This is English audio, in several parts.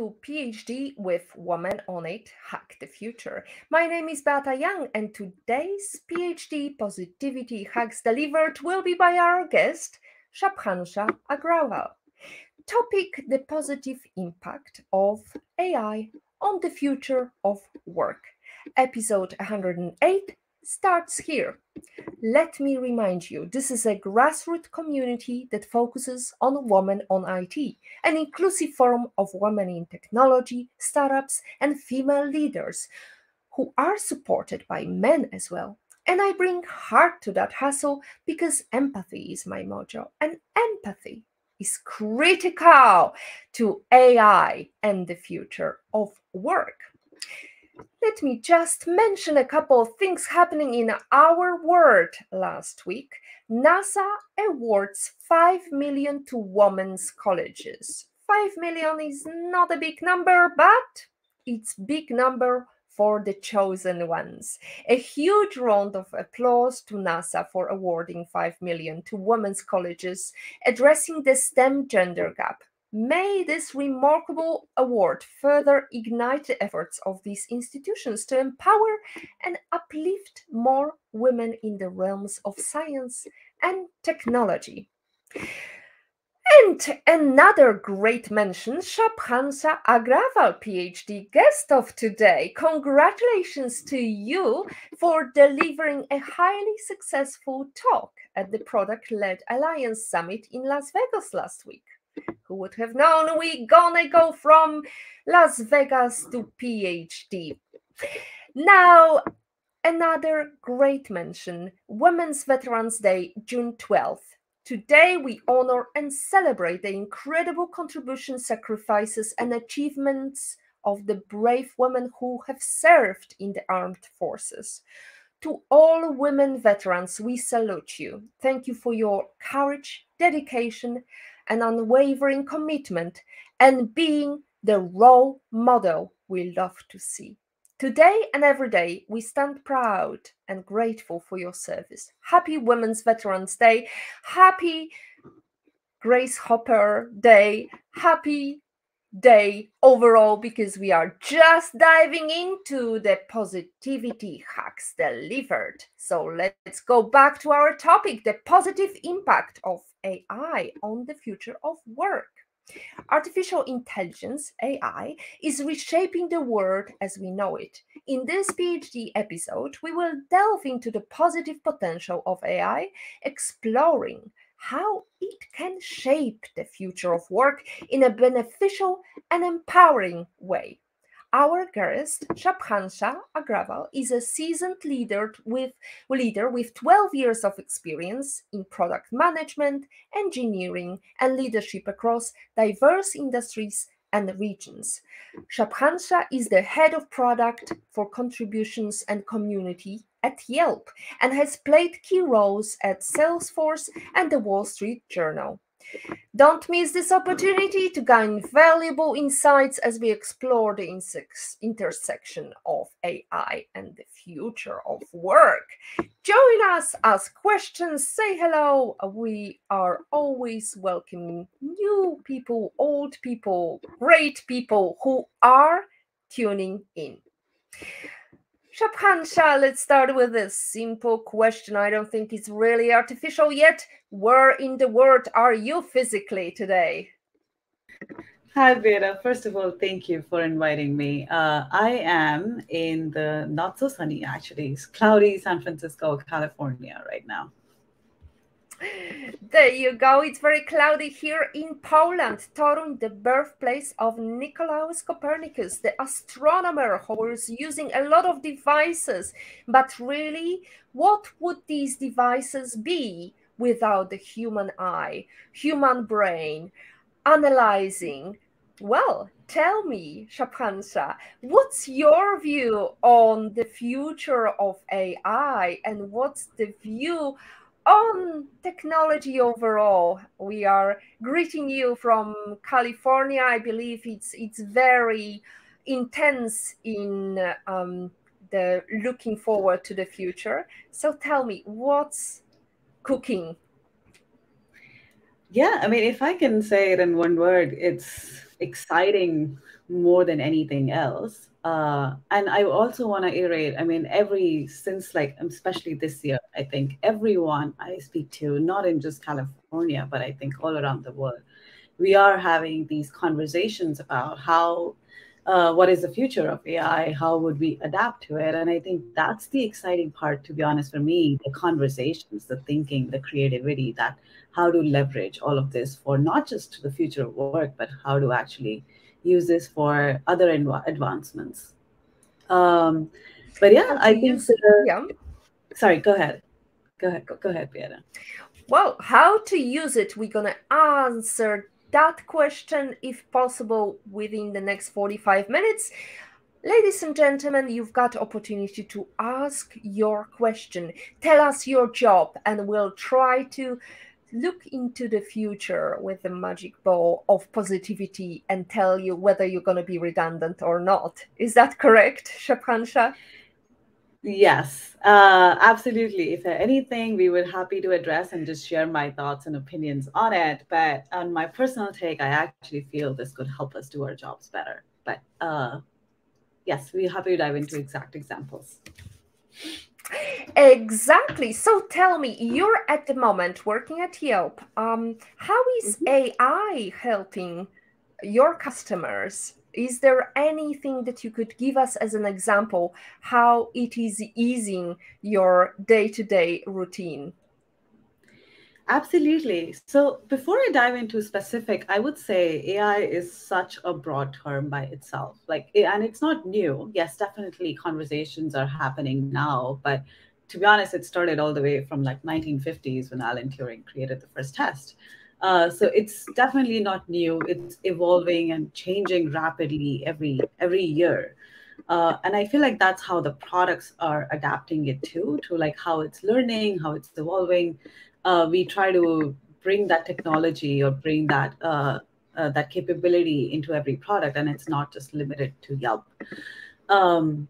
To PhD with Woman on It Hack the Future. My name is Beata Young, and today's PhD Positivity Hacks Delivered will be by our guest, Shubhansha Agrawal. Topic The positive impact of AI on the future of work. Episode 108 starts here. Let me remind you this is a grassroots community that focuses on women on IT, an inclusive forum of women in technology, startups, and female leaders who are supported by men as well. And I bring heart to that hustle because empathy is my mojo, and empathy is critical to AI and the future of work let me just mention a couple of things happening in our world last week. NASA awards 5 million to women's colleges. 5 million is not a big number, but it's big number for the chosen ones. A huge round of applause to NASA for awarding 5 million to women's colleges addressing the STEM gender gap. May this remarkable award further ignite the efforts of these institutions to empower and uplift more women in the realms of science and technology. And another great mention, Shubhansha Agrawal, PhD guest of today. Congratulations to you for delivering a highly successful talk at the Product Led Alliance Summit in Las Vegas last week. Who would have known we gonna go from Las Vegas to PhD? Now, another great mention Women's Veterans Day, June 12th. Today, we honor and celebrate the incredible contributions, sacrifices, and achievements of the brave women who have served in the armed forces. To all women veterans, we salute you. Thank you for your courage, dedication, and unwavering commitment and being the role model we love to see. Today and every day, we stand proud and grateful for your service. Happy Women's Veterans Day. Happy Grace Hopper Day. Happy day overall because we are just diving into the positivity hacks delivered. So let's go back to our topic the positive impact of AI on the future of work. Artificial intelligence, AI, is reshaping the world as we know it. In this PhD episode, we will delve into the positive potential of AI, exploring how it can shape the future of work in a beneficial and empowering way. Our guest, Shubhansha Agrawal, is a seasoned leader with, leader with 12 years of experience in product management, engineering, and leadership across diverse industries and the regions. Shubhansha is the head of product for contributions and community at Yelp and has played key roles at Salesforce and the Wall Street Journal. Don't miss this opportunity to gain valuable insights as we explore the intersection of AI and the future of work. Join us, ask questions, say hello. We are always welcoming new people, old people, great people who are tuning in. Shubhansha, let's start with a simple question. I don't think it's really artificial yet. Where in the world are you physically today? Hi, Vera. First of all, thank you for inviting me. Uh, I am in the not so sunny, actually, cloudy San Francisco, California right now. There you go. It's very cloudy here in Poland, Torun, the birthplace of Nicolaus Copernicus, the astronomer who was using a lot of devices. But really, what would these devices be without the human eye, human brain, analyzing? Well, tell me, Shubhansha, what's your view on the future of AI and what's the view on technology overall. We are greeting you from California. I believe it's it's very intense in um, the looking forward to the future. So tell me, what's cooking? Yeah, I mean, if I can say it in one word, it's exciting more than anything else. Uh, and I also want to iterate. I mean, every since like especially this year, I think everyone I speak to, not in just California, but I think all around the world, we are having these conversations about how uh, what is the future of AI? How would we adapt to it? And I think that's the exciting part, to be honest, for me the conversations, the thinking, the creativity that how to leverage all of this for not just the future of work, but how to actually use this for other advancements. Um, but yeah, I think. Yeah. Sorry, go ahead. Go ahead. Go, go ahead, Piera. Well, how to use it? We're gonna answer that question, if possible, within the next 45 minutes. Ladies and gentlemen, you've got opportunity to ask your question. Tell us your job, and we'll try to look into the future with the magic ball of positivity and tell you whether you're going to be redundant or not. Is that correct, Shubhansha? Yes, uh, absolutely. If anything, we would happy to address and just share my thoughts and opinions on it. But on my personal take, I actually feel this could help us do our jobs better. But uh, yes, we're happy to dive into exact examples. Exactly. So tell me, you're at the moment working at Yelp. Um, how is mm-hmm. AI helping your customers? Is there anything that you could give us as an example how it is easing your day to day routine? Absolutely. So before I dive into specific, I would say AI is such a broad term by itself. Like, and it's not new. Yes, definitely conversations are happening now, but to be honest, it started all the way from like 1950s when Alan Turing created the first test. Uh, so it's definitely not new. It's evolving and changing rapidly every every year. Uh, and I feel like that's how the products are adapting it to, to like how it's learning, how it's evolving. Uh, we try to bring that technology or bring that uh, uh, that capability into every product, and it's not just limited to Yelp. Um,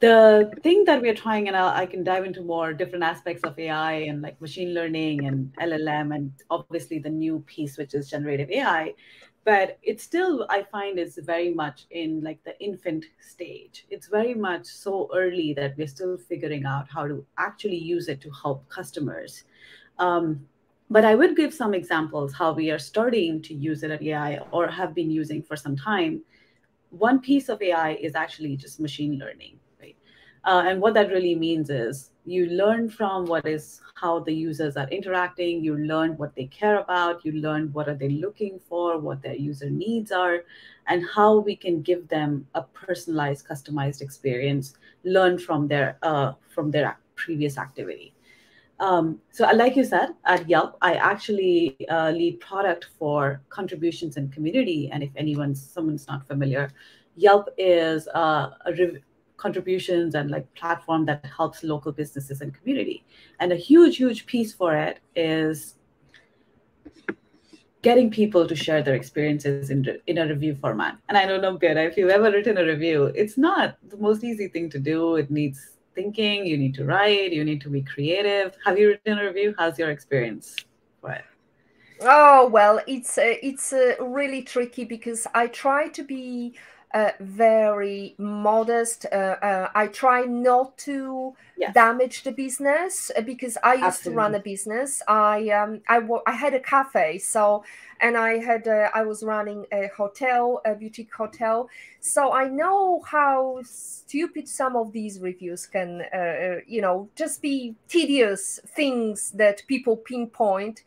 the thing that we're trying, and I, I can dive into more different aspects of AI and like machine learning and LLM, and obviously the new piece, which is generative AI. But it's still, I find, is very much in like the infant stage. It's very much so early that we're still figuring out how to actually use it to help customers. Um, but I would give some examples how we are starting to use it at AI or have been using for some time. One piece of AI is actually just machine learning uh, and what that really means is you learn from what is how the users are interacting, you learn what they care about, you learn what are they looking for, what their user needs are, and how we can give them a personalized, customized experience, learn from their uh, from their previous activity. Um, so, like you said, at Yelp, I actually uh, lead product for contributions and community. And if anyone's someone's not familiar, Yelp is uh, a contributions and like platform that helps local businesses and community. And a huge, huge piece for it is getting people to share their experiences in, in a review format. And I don't know, Piera, if you've ever written a review, it's not the most easy thing to do. It needs thinking, you need to write, you need to be creative. Have you written a review? How's your experience it? Oh well, it's uh, it's uh, really tricky because I try to be uh, very modest. Uh, uh, I try not to yes. damage the business uh, because I used Absolutely. to run a business. I um, I, w- I had a cafe, so and I had uh, I was running a hotel, a boutique hotel. So I know how stupid some of these reviews can, uh, you know, just be tedious things that people pinpoint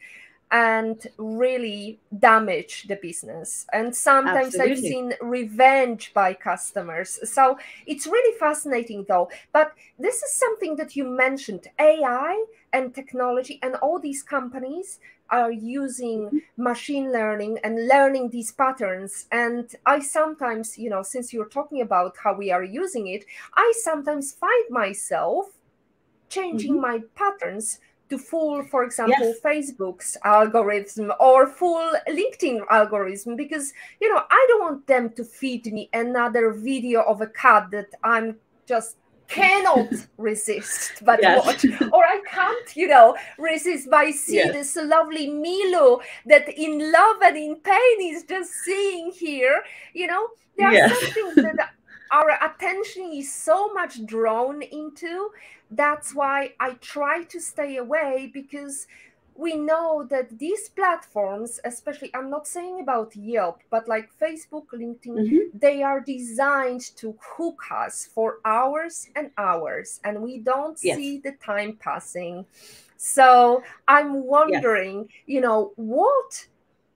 and really damage the business. And sometimes Absolutely. I've seen revenge by customers. So it's really fascinating, though. But this is something that you mentioned AI and technology, and all these companies are using mm-hmm. machine learning and learning these patterns. And I sometimes, you know, since you're talking about how we are using it, I sometimes find myself changing mm-hmm. my patterns to fool, for example, yes. Facebook's algorithm or fool LinkedIn algorithm because you know I don't want them to feed me another video of a cat that I'm just cannot resist but yes. watch, or I can't, you know, resist by seeing yes. this lovely Milo that in love and in pain is just seeing here. You know, there yes. are some things that our attention is so much drawn into. That's why I try to stay away because we know that these platforms, especially, I'm not saying about Yelp, but like Facebook, LinkedIn, mm-hmm. they are designed to hook us for hours and hours, and we don't yes. see the time passing. So I'm wondering, yes. you know, what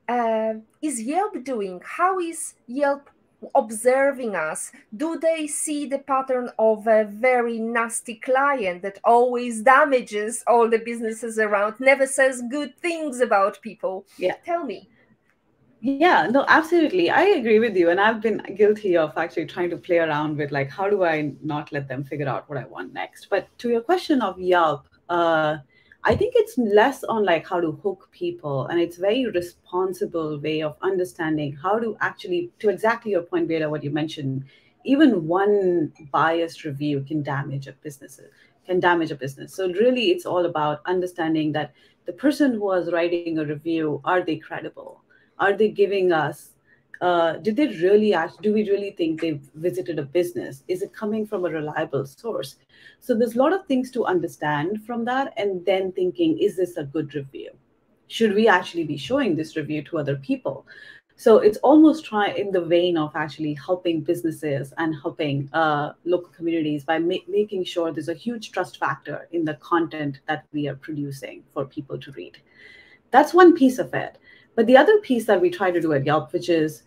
uh, is Yelp doing? How is Yelp observing us do they see the pattern of a very nasty client that always damages all the businesses around never says good things about people? Yeah. Tell me. Yeah no absolutely. I agree with you and i've been guilty of actually trying to play around with like how do i not let them figure out what i want next? But to your question of yelp uh I think it's less on like how to hook people and it's very responsible way of understanding how to actually to exactly your point, Beta, what you mentioned, even one biased review can damage a business, can damage a business. So really it's all about understanding that the person who was writing a review, are they credible? Are they giving us uh, did they really ask do we really think they've visited a business? Is it coming from a reliable source? So there's a lot of things to understand from that and then thinking is this a good review? Should we actually be showing this review to other people? So it's almost try in the vein of actually helping businesses and helping uh, local communities by ma- making sure there's a huge trust factor in the content that we are producing for people to read. That's one piece of it but the other piece that we try to do at Yelp, which is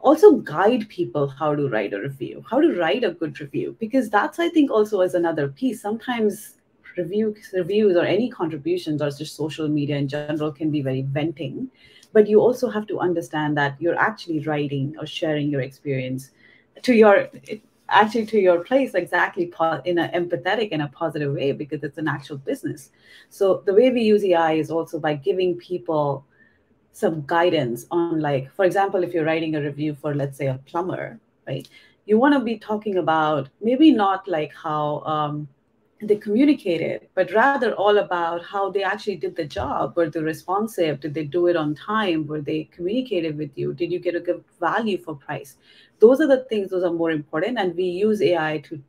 also guide people how to write a review, how to write a good review, because that's I think also is another piece. Sometimes reviews, reviews or any contributions or just social media in general can be very venting, but you also have to understand that you're actually writing or sharing your experience to your actually to your place exactly in an empathetic and a positive way because it's an actual business. So the way we use AI is also by giving people some guidance on like for example if you're writing a review for let's say a plumber right you want to be talking about maybe not like how um, they communicated but rather all about how they actually did the job. Were they responsive? Did they do it on time? Were they communicated with you? Did you get a good value for price? Those are the things those are more important and we use ai to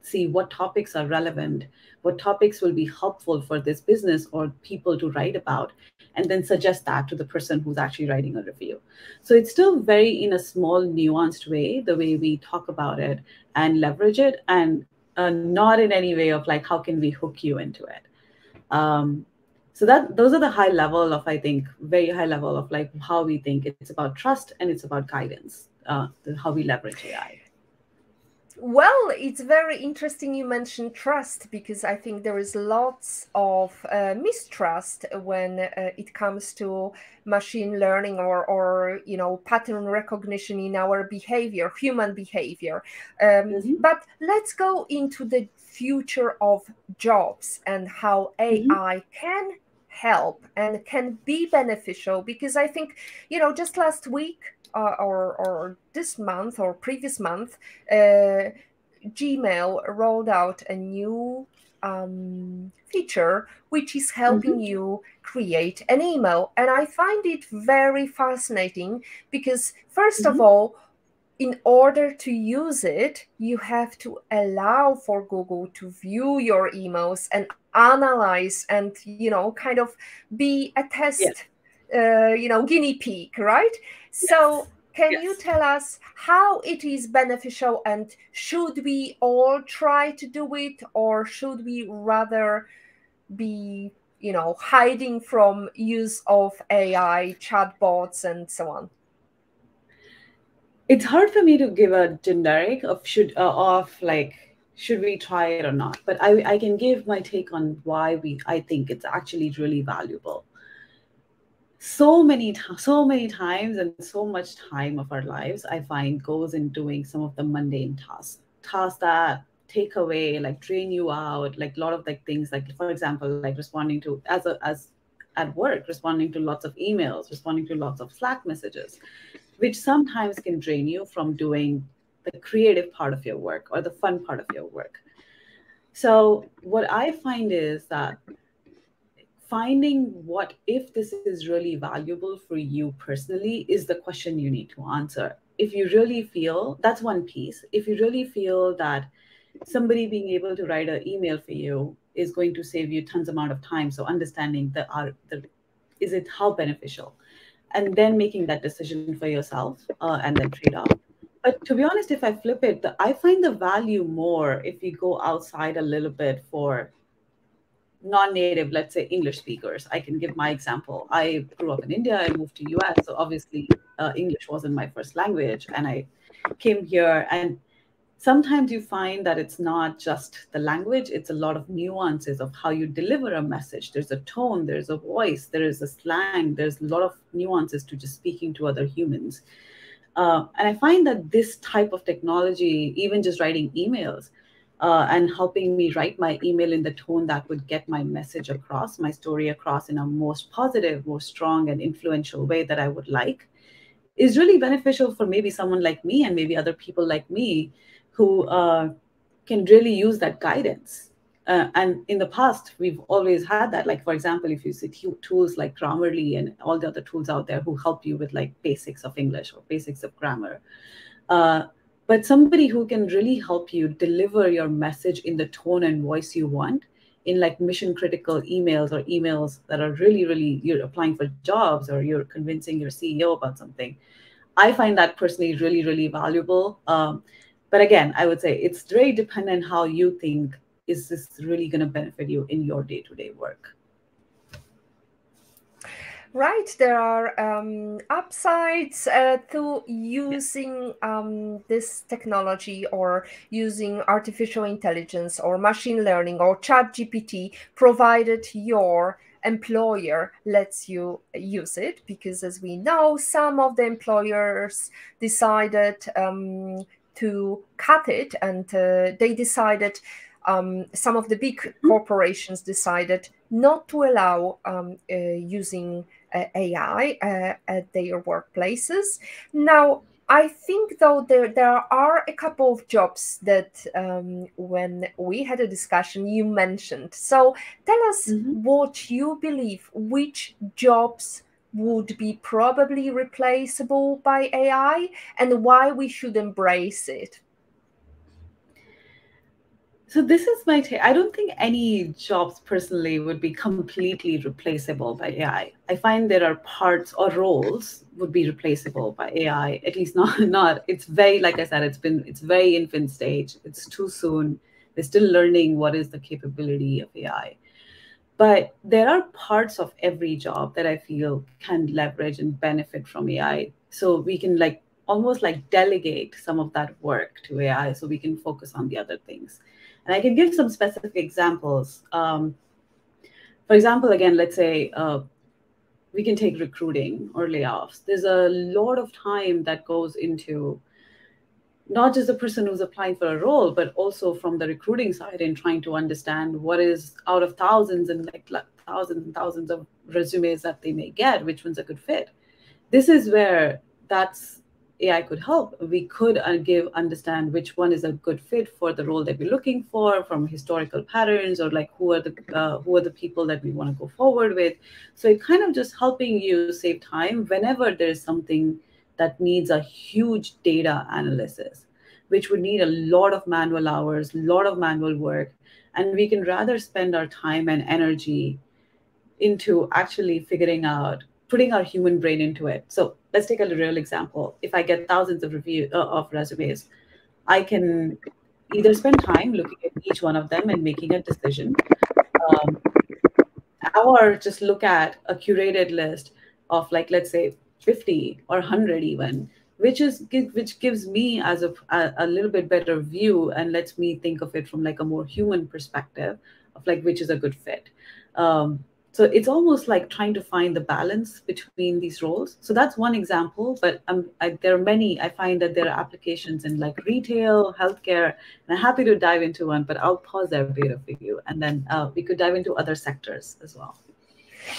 see what topics are relevant what topics will be helpful for this business or people to write about and then suggest that to the person who's actually writing a review. So it's still very in a small, nuanced way, the way we talk about it and leverage it, and uh, not in any way of like, how can we hook you into it? Um, so that those are the high level of, I think, very high level of like how we think it's about trust and it's about guidance, uh, how we leverage AI. Well, it's very interesting you mentioned trust because I think there is lots of uh, mistrust when uh, it comes to machine learning or, or you know pattern recognition in our behavior, human behavior. Um, mm-hmm. But let's go into the future of jobs and how AI mm-hmm. can help and can be beneficial because I think you know just last week or, or this month or previous month, uh, Gmail rolled out a new um, feature which is helping mm-hmm. you create an email. And I find it very fascinating because, 1st mm-hmm. of all, in order to use it, you have to allow for Google to view your emails and analyze and, you know, kind of be a test. Yes uh, you know guinea pig right. So can yes. you tell us how it is beneficial and should we all try to do it or should we rather be you know hiding from use of ai chatbots and so on it's hard for me to give a generic of should uh, of like should we try it or not but I, I can give my take on why we i think it's actually really valuable so many so many times and so much time of our lives i find goes in doing some of the mundane tasks tasks that take away like drain you out like a lot of like things like for example like responding to as a as at work responding to lots of emails responding to lots of slack messages which sometimes can drain you from doing the creative part of your work or the fun part of your work. So, what I find is that finding what if this is really valuable for you personally is the question you need to answer. If you really feel that's one piece, if you really feel that somebody being able to write an email for you is going to save you tons amount of time, so understanding the, uh, the is it how beneficial, and then making that decision for yourself uh, and then trade off. But to be honest, if I flip it, I find the value more if you go outside a little bit for non-native let's say english speakers. I can give my example. I grew up in india i moved to us so obviously uh, english wasn't my first language and i came here and sometimes you find that it's not just the language it's a lot of nuances of how you deliver a message. There's a tone there's a voice there is a slang there's a lot of nuances to just speaking to other humans. Uh, and i find that this type of technology even just writing emails uh, and helping me write my email in the tone that would get my message across, my story across in a most positive, most strong, and influential way that I would like is really beneficial for maybe someone like me and maybe other people like me who uh, can really use that guidance. Uh, and in the past, we've always had that. Like, for example, if you see tools like Grammarly and all the other tools out there who help you with like basics of English or basics of grammar, uh, but somebody who can really help you deliver your message in the tone and voice you want in like mission critical emails or emails that are really really you're applying for jobs or you're convincing your ceo about something i find that personally really really valuable. Um, but again i would say it's very dependent how you think is this really going to benefit you in your day-to-day work Right, there are um, upsides uh, to using um, this technology or using artificial intelligence or machine learning or chat GPT, provided your employer lets you use it. Because as we know, some of the employers decided um, to cut it and uh, they decided um, some of the big mm-hmm. corporations decided not to allow um, uh, using AI uh, at their workplaces. Now, I think though there there are a couple of jobs that um, when we had a discussion you mentioned. So tell us mm-hmm. what you believe which jobs would be probably replaceable by AI and why we should embrace it so this is my take. I don't think any jobs personally would be completely replaceable by AI. I find there are parts or roles would be replaceable by AI. At least not not. It's very like I said. It's been it's very infant stage. It's too soon. They're still learning what is the capability of AI. But there are parts of every job that I feel can leverage and benefit from AI. So we can like almost like delegate some of that work to AI so we can focus on the other things. And I can give some specific examples. Um, for example, again, let's say uh, we can take recruiting or layoffs. There's a lot of time that goes into not just the person who's applying for a role, but also from the recruiting side in trying to understand what is out of thousands and like thousands and thousands of resumes that they may get, which one's are a good fit. This is where that's AI could help. We could uh, give understand which one is a good fit for the role that we're looking for from historical patterns or like who are the uh, who are the people that we want to go forward with. So it kind of just helping you save time whenever there's something that needs a huge data analysis, which would need a lot of manual hours, a lot of manual work, and we can rather spend our time and energy into actually figuring out putting our human brain into it. So let's take a real example. If I get thousands of review uh, of resumes, I can either spend time looking at each one of them and making a decision, um, or just look at a curated list of like let's say 50 or 100 even which is which gives me as a, a, little bit better view and lets me think of it from like a more human perspective of like which is a good fit um, so it's almost like trying to find the balance between these roles. So that's one example, but um, I, there are many. I find that there are applications in like retail, healthcare, and I'm happy to dive into one, but I'll pause there, Beta, for you, and then uh, we could dive into other sectors as well.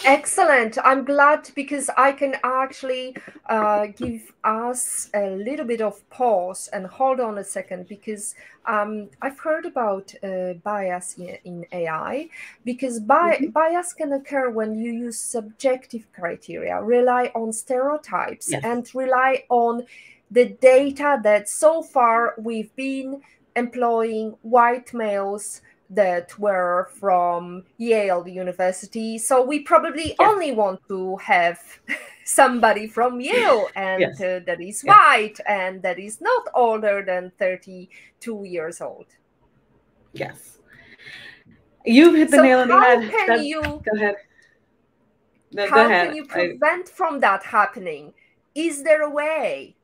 Excellent. I'm glad because I can actually uh, give us a little bit of pause and hold on a second because um, I've heard about uh, bias in, in, AI because bi- mm-hmm. bias can occur when you use subjective criteria, rely on stereotypes, yes. and rely on the data that so far we've been employing white males that were from Yale University. So we probably only want to have somebody from Yale and yes. uh, that is white and that is not older than 32 years old. Yes. You've hit the so nail on the head. Can That's, you, go ahead. No, how go ahead. can you prevent I, from that happening? Is there a way?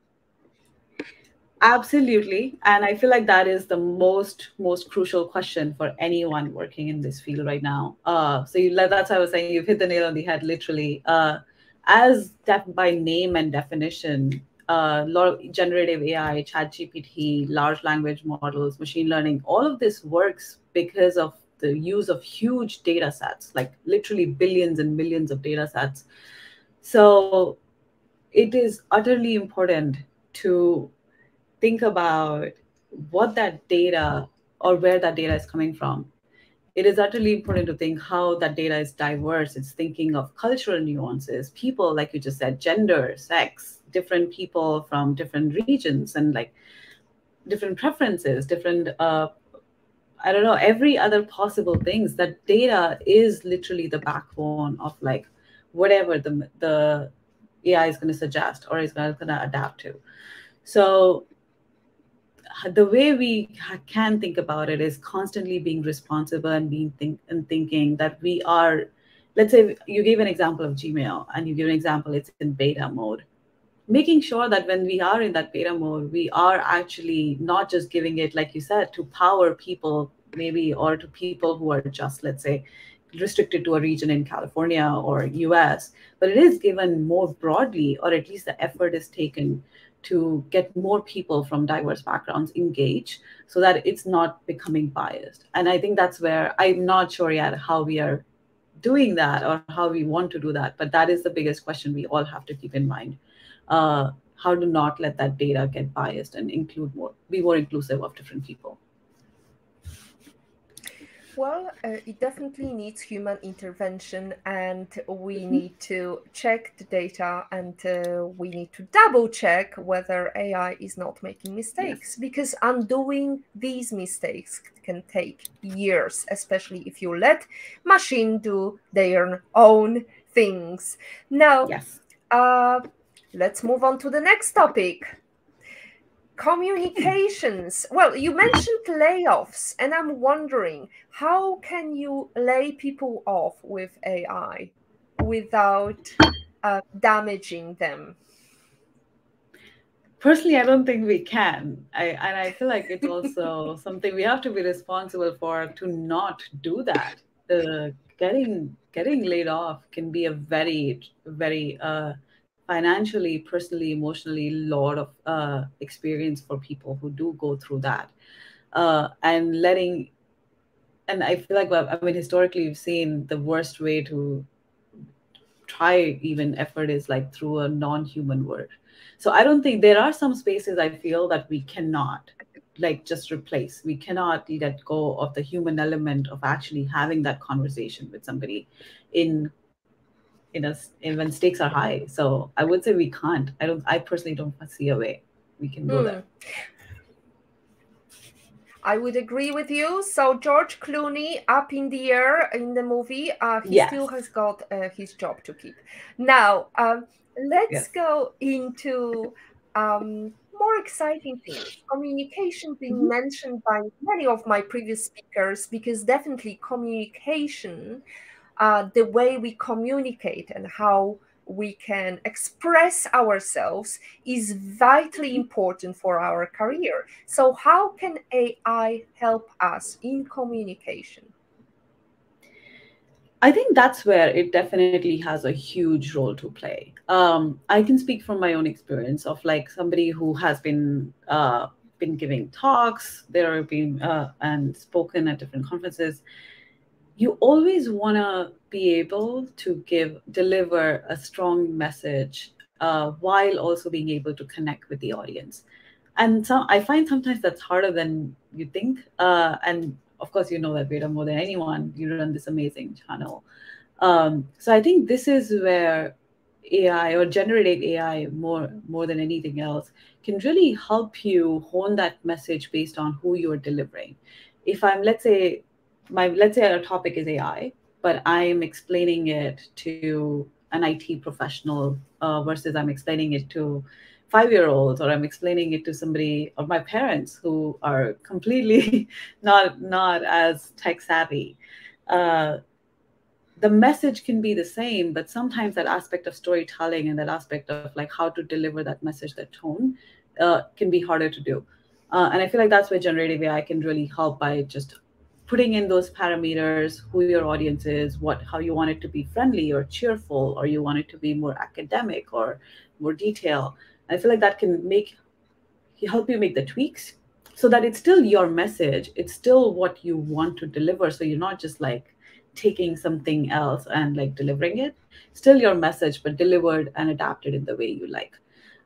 Absolutely. And i feel like that is the most most crucial question for anyone working in this field right now. Uh, so you, that's why i was saying you've hit the nail on the head literally. Uh, as def- by name and definition uh, lot of generative ai chat gpt large language models machine learning all of this works because of the use of huge data sets like literally billions and millions of data sets. So it is utterly important to think about what that data or where that data is coming from. It is utterly important to think how that data is diverse. It's thinking of cultural nuances, people, like you just said, gender, sex, different people from different regions, and like different preferences, different uh, I don't know, every other possible things. That data is literally the backbone of like whatever the the AI is going to suggest or is going to adapt to. So the way we can think about it is constantly being responsible and being think and thinking that we are let's say you gave an example of gmail and you give an example it's in beta mode. Making sure that when we are in that beta mode we are actually not just giving it like you said to power people maybe or to people who are just let's say restricted to a region in california or us but it is given more broadly or at least the effort is taken to get more people from diverse backgrounds engaged so that it's not becoming biased. And I think that's where I'm not sure yet how we are doing that or how we want to do that. But that is the biggest question we all have to keep in mind. Uh, how to not let that data get biased and include more, be more inclusive of different people. Well, uh, it definitely needs human intervention, and we mm-hmm. need to check the data and uh, we need to double check whether AI is not making mistakes yes. because undoing these mistakes can take years, especially if you let machine do their own things. Now, yes. uh, let's move on to the next topic communications. Well you mentioned layoffs and i'm wondering how can you lay people off with ai without uh, damaging them? Personally i don't think we can. I, and i feel like it's also something we have to be responsible for to not do that. Uh, getting getting laid off can be a very very uh, financially, personally, emotionally, lot of uh, experience for people who do go through that. Uh, and letting, and I feel like, well, I mean, historically, we've seen the worst way to try even effort is like through a non-human word. So I don't think there are some spaces I feel that we cannot like just replace. We cannot let go of the human element of actually having that conversation with somebody in in us when stakes are high. So I would say we can't. I don't. I personally don't see a way we can go mm. there. I would agree with you. So George Clooney up in the air in the movie, uh, he yes. still has got uh, his job to keep. Now, um, let's yes. go into um, more exciting things. Communication being mm-hmm. mentioned by many of my previous speakers because definitely communication uh, the way we communicate and how we can express ourselves is vitally important for our career. So, how can AI help us in communication? I think that's where it definitely has a huge role to play. Um, I can speak from my own experience of like somebody who has been uh, been giving talks, there have been uh, and spoken at different conferences, you always want to be able to give deliver a strong message uh, while also being able to connect with the audience. And so i find sometimes that's harder than you think uh, and of course you know that Veda more than anyone. You run this amazing channel. Um, so i think this is where ai or generative ai more more than anything else can really help you hone that message based on who you're delivering. If i'm let's say my let's say our topic is ai but i'm explaining it to an it professional uh, versus i'm explaining it to five year olds or i'm explaining it to somebody or my parents who are completely not not as tech savvy. Uh, the message can be the same but sometimes that aspect of storytelling and that aspect of like how to deliver that message that tone uh, can be harder to do. Uh, and i feel like that's where generative ai can really help by just putting in those parameters who your audience is what how you want it to be friendly or cheerful or you want it to be more academic or more detail I feel like that can make help you make the tweaks so that it's still your message. It's still what you want to deliver. So you're not just like taking something else and like delivering it. Still your message, but delivered and adapted in the way you like.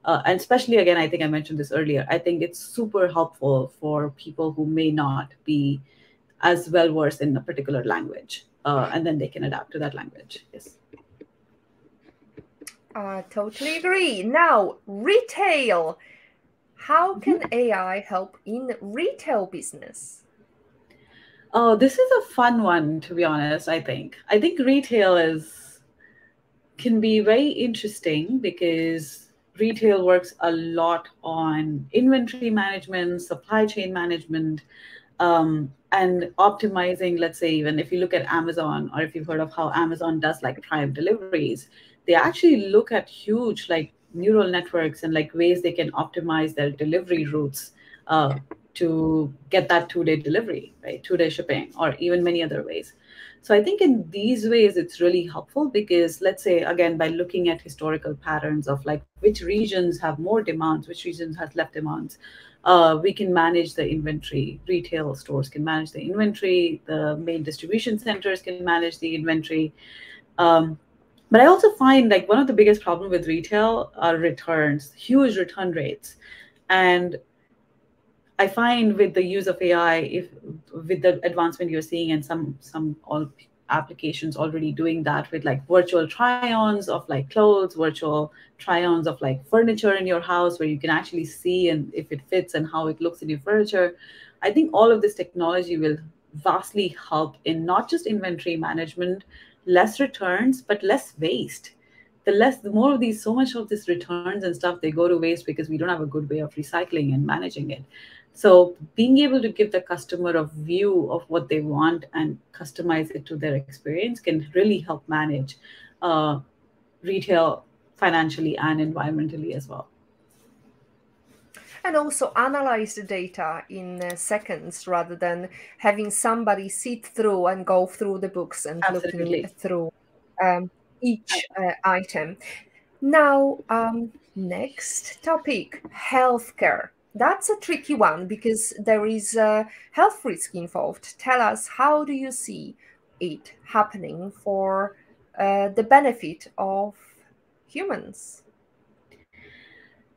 Uh, and especially again, I think I mentioned this earlier. I think it's super helpful for people who may not be as well versed in a particular language, uh, and then they can adapt to that language. Yes. I totally agree. Now, retail. How mm-hmm. can AI help in retail business? Oh, this is a fun one, to be honest. I think. I think retail is can be very interesting because retail works a lot on inventory management, supply chain management, um, and optimizing. Let's say, even if you look at Amazon, or if you've heard of how Amazon does like Prime deliveries, they actually look at huge like neural networks and like ways they can optimize their delivery routes uh, to get that two day delivery, right? Two day shipping, or even many other ways. So I think in these ways, it's really helpful because let's say, again, by looking at historical patterns of like which regions have more demands, which regions has less demands, uh, we can manage the inventory. Retail stores can manage the inventory. The main distribution centers can manage the inventory. Um, but I also find like one of the biggest problem with retail are returns, huge return rates. And I find with the use of AI, if with the advancement you're seeing and some some all applications already doing that with like virtual try-ons of like clothes, virtual try-ons of like furniture in your house where you can actually see and if it fits and how it looks in your furniture. I think all of this technology will vastly help in not just inventory management, less returns but less waste the less the more of these so much of this returns and stuff they go to waste because we don't have a good way of recycling and managing it so being able to give the customer a view of what they want and customize it to their experience can really help manage uh, retail financially and environmentally as well and also analyze the data in uh, seconds rather than having somebody sit through and go through the books and Absolutely. looking through um, each uh, item. Now, um, next topic healthcare. That's a tricky one because there is a health risk involved. Tell us, how do you see it happening for uh, the benefit of humans?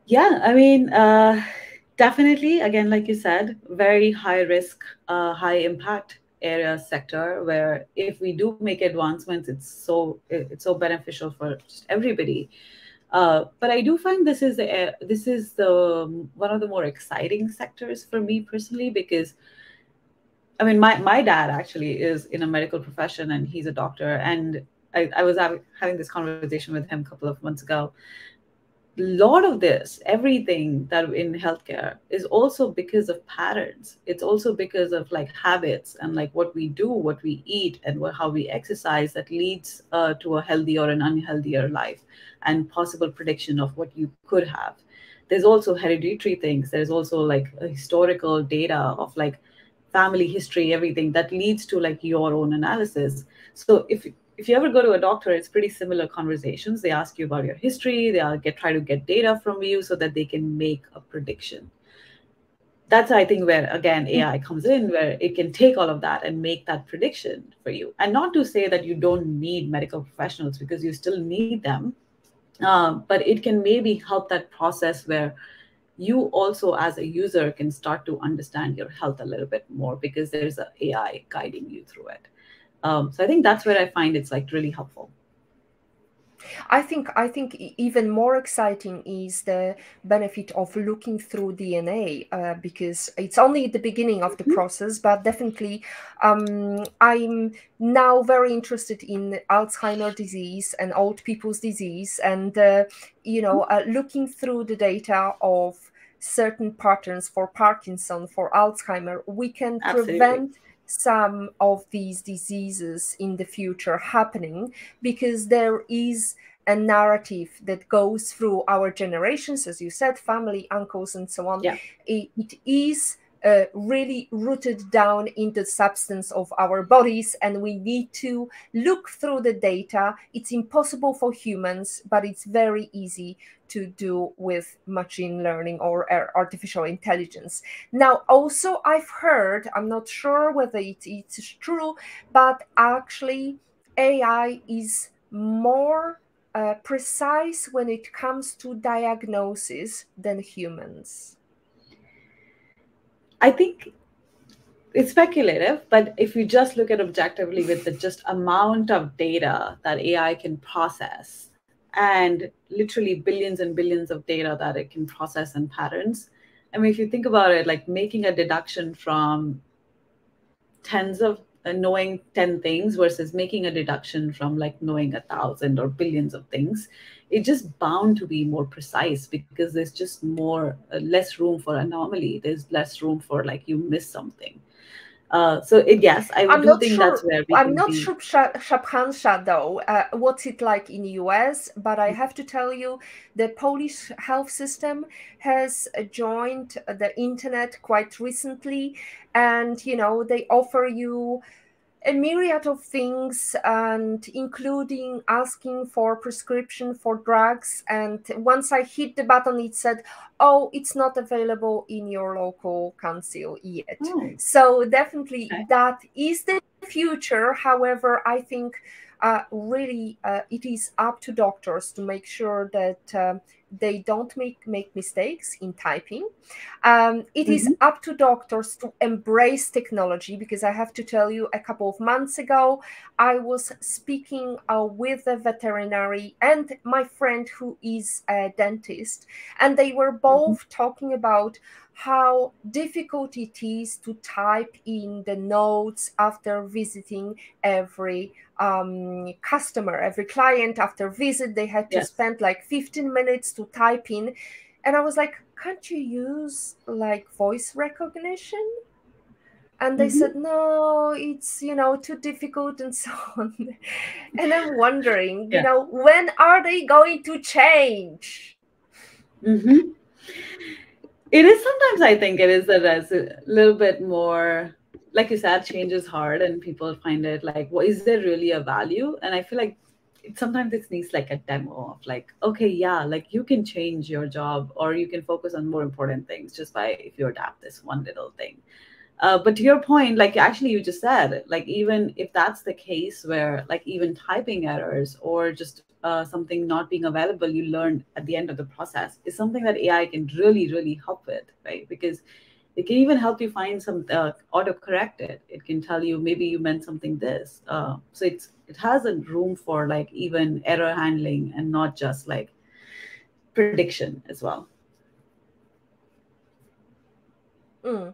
Yeah, I mean, uh, definitely, again, like you said, very high risk, uh, high impact area sector where if we do make advancements, it's so it's so beneficial for everybody. Uh, but I do find this is a, this is the one of the more exciting sectors for me personally because I mean my my dad actually is in a medical profession and he's a doctor and I, I was having this conversation with him a couple of months ago lot of this, everything that in healthcare is also because of patterns. It's also because of like habits and like what we do, what we eat, and what, how we exercise that leads uh, to a healthy or an unhealthier life and possible prediction of what you could have. There's also hereditary things. There's also like historical data of like family history, everything that leads to like your own analysis. So if if you ever go to a doctor, it's pretty similar conversations. They ask you about your history. They'll get try to get data from you so that they can make a prediction. that's I think where again AI comes in, where it can take all of that and make that prediction for you. And not to say that you don't need medical professionals because you still need them, um, but it can maybe help that process where you also as a user can start to understand your health a little bit more because there's an AI guiding you through it. Um, so I think that's where I find it's like really helpful. I think I think even more exciting is the benefit of looking through DNA uh, because it's only the beginning of the mm-hmm. process, but definitely um, I'm now very interested in Alzheimer's disease and old people's disease, and uh, you know, mm-hmm. uh, looking through the data of certain patterns for Parkinson, for Alzheimer, we can Absolutely. prevent some of these diseases in the future happening because there is a narrative that goes through our generations, as you said, family, uncles, and so on. Yeah. it, it is uh, really rooted down into the substance of our bodies and we need to look through the data. It's impossible for humans but it's very easy to do with machine learning or artificial intelligence. Now also i've heard i'm not sure whether it, it's true but actually ai is more uh, precise when it comes to diagnosis than humans I think it's speculative, but if you just look at objectively with the just amount of data that AI can process and literally billions and billions of data that it can process and patterns. I mean, if you think about it, like making a deduction from tens of uh, knowing 10 things versus making a deduction from like knowing a thousand or billions of things it's just bound to be more precise because there's just more uh, less room for anomaly. There's less room for like you miss something. Uh, so it, yes, I I'm do think sure, that's where we I'm not be... sure, Shubhansha, though, uh, what's it like in US, but I have to tell you, the Polish health system has joined the internet quite recently, and you know they offer you a myriad of things and including asking for prescription for drugs and once i hit the button it said oh it's not available in your local council yet oh. so definitely okay. that is the future however i think uh, really uh, it is up to doctors to make sure that um, they don't make, make mistakes in typing. Um, it mm-hmm. is up to doctors to embrace technology because I have to tell you, a couple of months ago, I was speaking uh, with a veterinary and my friend who is a dentist, and they were mm-hmm. both mm-hmm. talking about how difficult it is to type in the notes after visiting every um, customer, every client after visit. They had to yes. spend like 15 minutes to type in. And I was like, can't you use like voice recognition? And they mm-hmm. said, no, it's, you know, too difficult and so on. and I'm wondering, yeah. you know, when are they going to change? Mm-hmm it is sometimes i think it is that as a little bit more like you said change is hard and people find it like what is there really a value? And i feel like it, sometimes it needs like a demo of like okay yeah like you can change your job or you can focus on more important things just by if you adapt this one little thing uh, but to your point like actually you just said like even if that's the case where like even typing errors or just uh, something not being available you learn at the end of the process is something that ai can really really help with right? Because it can even help you find some uh, auto correct it it can tell you maybe you meant something this. Uh, so it's it has a room for like even error handling and not just like prediction as well. Mm.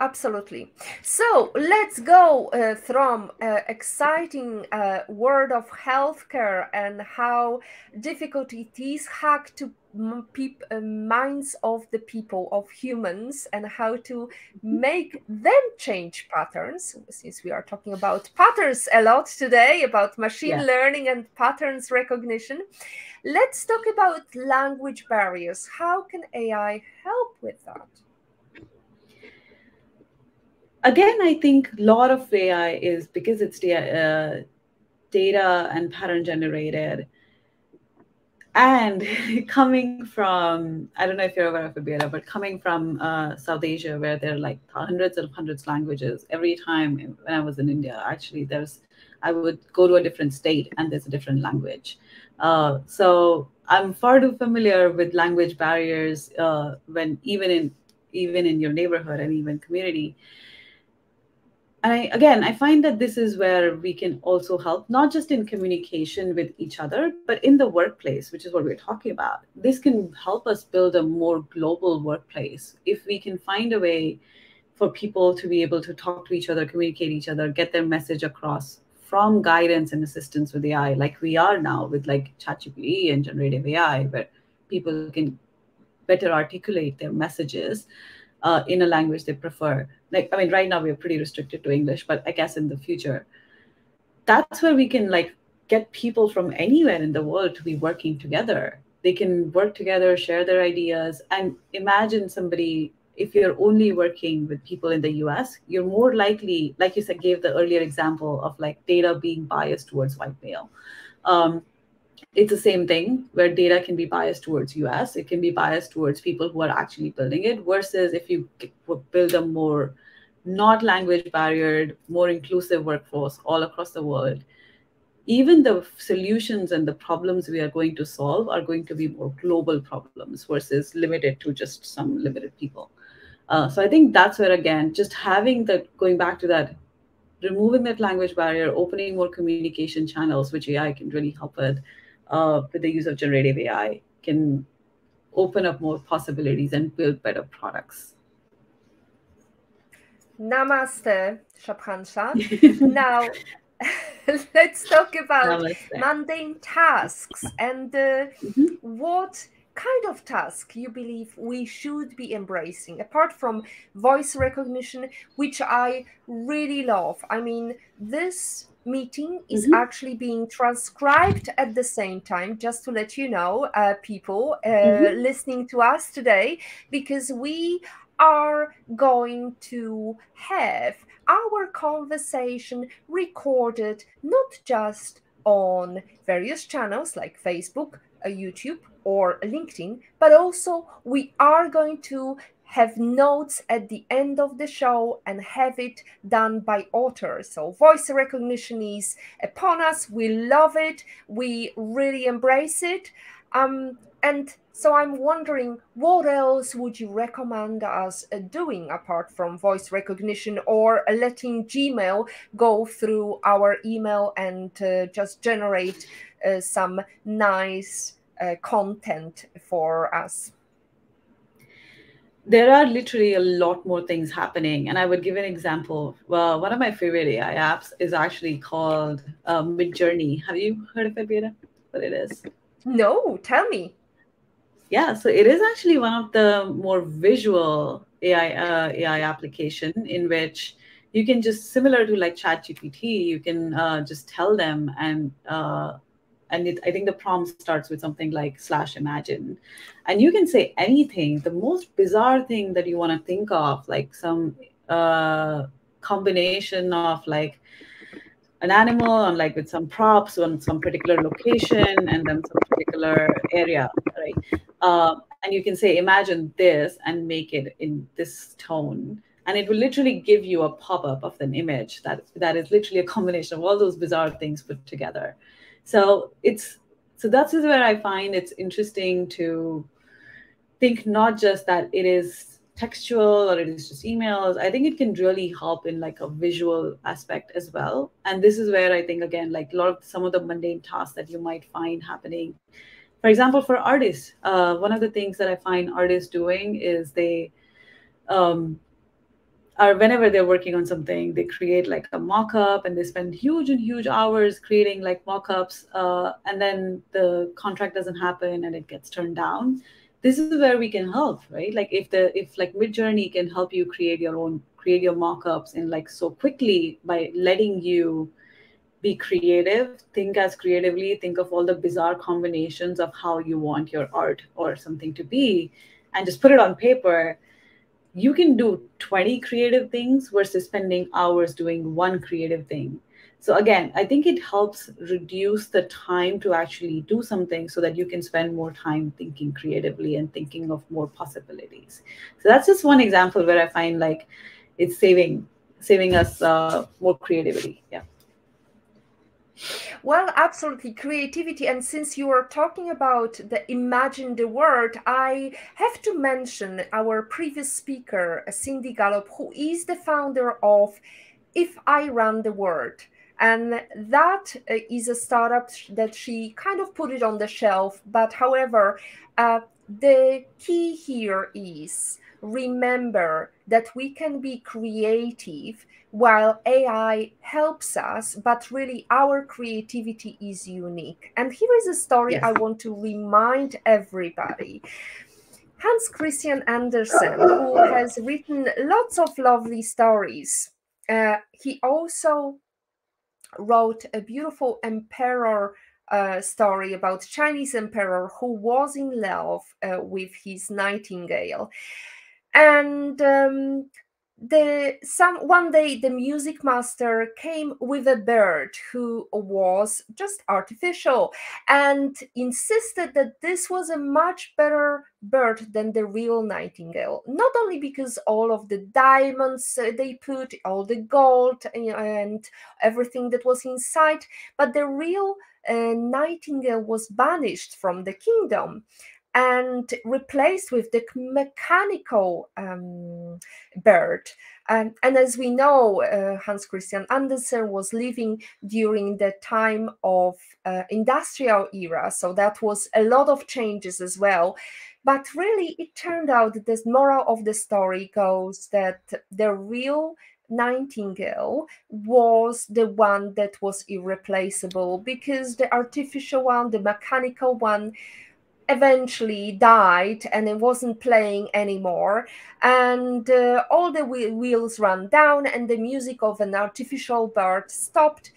Absolutely. So let's go uh, from uh, exciting uh, world of healthcare and how difficult it is hack to uh, minds of the people of humans and how to make them change patterns. Since we are talking about patterns a lot today, about machine yeah. learning and patterns recognition, let's talk about language barriers. How can AI help with that? Again, I think a lot of AI is because it's data, uh, data and pattern generated. and coming from i don't know if you're aware of Fabietta, but coming from uh, south asia where there are like hundreds and hundreds of languages every time when i was in india actually there's i would go to a different state and there's a different language uh, so i'm far too familiar with language barriers uh, when even in even in your neighborhood and even community and I, again, I find that this is where we can also help, not just in communication with each other, but in the workplace, which is what we're talking about. This can help us build a more global workplace if we can find a way for people to be able to talk to each other, communicate each other, get their message across from guidance and assistance with AI, like we are now with like ChatGPT and generative AI, where people can better articulate their messages uh, in a language they prefer. Like, I mean, right now we're pretty restricted to English, but I guess in the future, that's where we can like get people from anywhere in the world to be working together. They can work together, share their ideas, and imagine somebody. If you're only working with people in the US, you're more likely, like you said, gave the earlier example of like data being biased towards white male. Um, it's the same thing where data can be biased towards us it can be biased towards people who are actually building it versus if you build a more not language barriered more inclusive workforce all across the world. Even the solutions and the problems we are going to solve are going to be more global problems versus limited to just some limited people. Uh, so i think that's where again just having the going back to that removing that language barrier opening more communication channels which ai can really help with uh, with the use of generative AI can open up more possibilities and build better products. Namaste, Shubhansha. now, let's talk about Namaste. mundane tasks and uh, mm-hmm. what kind of task you believe we should be embracing apart from voice recognition which i really love i mean this meeting is mm-hmm. actually being transcribed at the same time, just to let you know, uh, people uh, mm-hmm. listening to us today, because we are going to have our conversation recorded not just on various channels like Facebook, uh, YouTube, or LinkedIn, but also we are going to have notes at the end of the show and have it done by authors. So voice recognition is upon us. We love it. We really embrace it. Um, and so I'm wondering, what else would you recommend us uh, doing apart from voice recognition or letting Gmail go through our email and uh, just generate uh, some nice uh, content for us? There are literally a lot more things happening. And I would give an example. Well, one of my favorite AI apps is actually called uh, Midjourney. Have you heard of it, Beata? What it is? No, tell me. Yeah, so it is actually one of the more visual AI uh, AI application in which you can just similar to like ChatGPT, you can uh, just tell them and uh, and it, i think the prompt starts with something like slash imagine. And you can say anything. The most bizarre thing that you want to think of like some uh, combination of like an animal and like with some props on some particular location and then some particular area right? Uh, and you can say imagine this and make it in this tone. And it will literally give you a pop-up of an image that that is literally a combination of all those bizarre things put together so it's so that's is where I find it's interesting to think not just that it is textual or it is just emails. I think it can really help in like a visual aspect as well. And this is where I think again, like a lot of some of the mundane tasks that you might find happening. For example, for artists, uh, one of the things that I find artists doing is they um, or whenever they're working on something, they create like a mock-up and they spend huge and huge hours creating like mock-ups, uh, and then the contract doesn't happen and it gets turned down. This is where we can help, right? Like if the if like Midjourney can help you create your own create your mock-ups and like so quickly by letting you be creative, think as creatively, think of all the bizarre combinations of how you want your art or something to be, and just put it on paper you can do 20 creative things versus spending hours doing one creative thing. So again i think it helps reduce the time to actually do something so that you can spend more time thinking creatively and thinking of more possibilities. So that's just one example where i find like it's saving saving us uh, more creativity. Yeah well, absolutely. Creativity. And since you are talking about the imagine the world, I have to mention our previous speaker, Cindy Gallop, who is the founder of If I Run the World. And that uh, a startup that she kind of put it on the shelf. But however, uh, the key here is remember that we can be creative while AI helps us, but really our creativity is unique. And here is a story yes. I want to remind everybody. Hans Christian Andersen, who has written lots of lovely stories, uh, he also wrote a beautiful emperor uh, story about Chinese emperor who was in love uh, with his nightingale and um, the some one day the music master came with a bird who was just artificial and insisted that this was a much better bird than the real nightingale. Not only because all of the diamonds uh, they put all the gold and everything that was inside but the real uh, nightingale was banished from the kingdom and replaced with the mechanical um, bird. Um, and as we know, uh, Hans Christian Andersen was living during the time of uh, industrial era, so that was a lot of changes as well. But really, it turned out that the moral of the story goes that the real Nightingale was the one that was irreplaceable because the artificial one, the mechanical one, eventually died and it wasn't playing anymore. And uh, all the wheels ran down and the music of an artificial bird stopped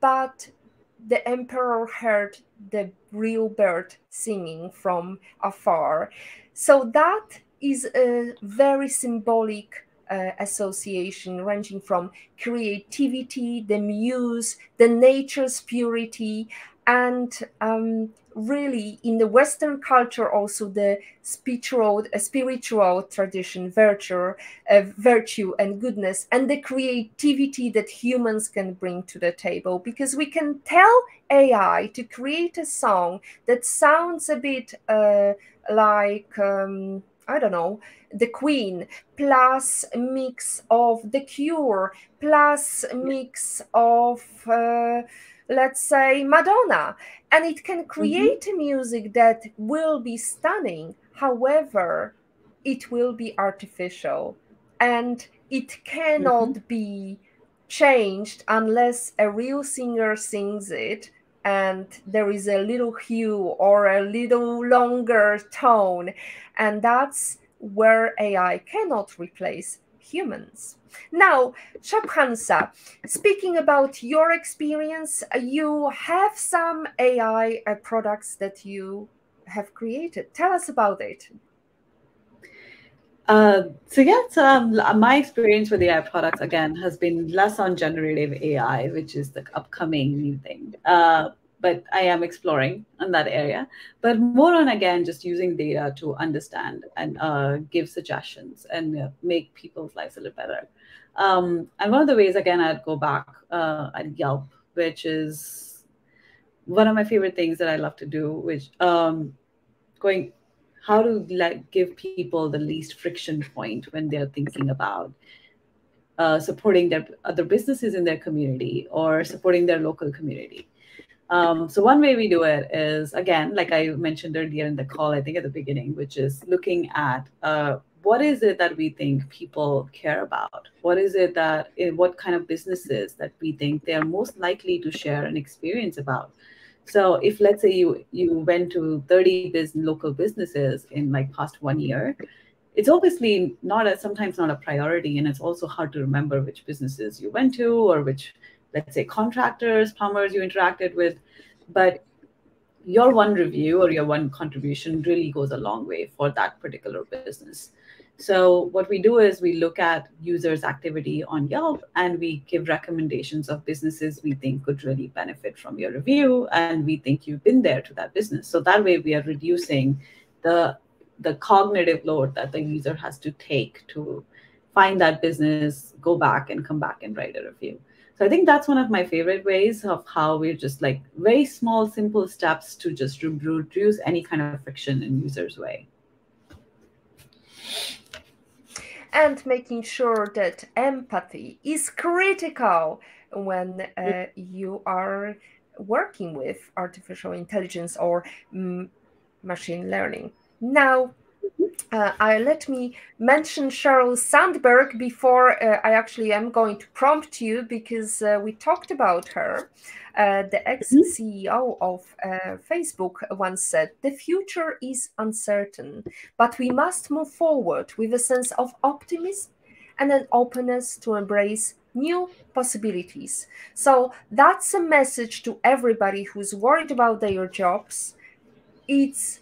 but the emperor heard the real bird singing from afar. So that is a very symbolic uh, association ranging from creativity the muse the nature's purity and um, really in the western culture also the spiritual spiritual tradition virtue uh, virtue and goodness and the creativity that humans can bring to the table. Because we can tell ai to create a song that sounds a bit uh, like um, I don't know, the Queen, plus mix of the Cure, plus mix of uh, let's say Madonna, and it can mm-hmm. create mm-hmm. music that will be stunning. However, it will be artificial and it cannot mm-hmm. be changed unless a real singer sings it and there is a little hue or a little longer tone. And that's where AI cannot replace humans. Now, Shubhansha, speaking about your experience, you have some AI uh, products that you have created. Tell us about it. Uh, so yes, um, my experience with AI products again has been less on generative AI, which is the upcoming new thing. Uh, but I am exploring in that area. But more on again, just using data to understand and uh, give suggestions and uh, make people's lives a little better. Um, and one of the ways, again, I'd go back uh, at Yelp, which is one of my favorite things that I love to do, which um, going how to like give people the least friction point when they're thinking about uh, supporting their other businesses in their community or supporting their local community. Um, so one way we do it is again, like I mentioned earlier in the call, I think at the beginning, which is looking at uh, what is it that we think people care about? What is it that eh, what kind of businesses that we think they are most likely to share an experience about? So if let's say you you went to 30 business, local businesses in like past one year, it's obviously not a, sometimes not a priority, and it's also hard to remember which businesses you went to or which let's say contractors, plumbers you interacted with. But your one review or your one contribution really goes a long way for that particular business. So what we do is we look at users' activity on Yelp and we give recommendations of businesses we think could really benefit from your review and we think you've been there to that business. So that way we are reducing the the cognitive load that the user has to take to find that business, go back and come back and write a review. So I think that's one of my favorite ways of how we're just like very small, simple steps to just reduce any kind of friction in users' way. And making sure that empathy is critical when uh, you are working with artificial intelligence or mm, machine learning. Now, uh, I, let me mention Sheryl Sandberg before uh, I actually am going to prompt you because uh, we talked about her. Uh, the ex CEO of uh, Facebook once said, The future is uncertain, but we must move forward with a sense of optimism and an openness to embrace new possibilities. So that's a message to everybody who's worried about their jobs. It's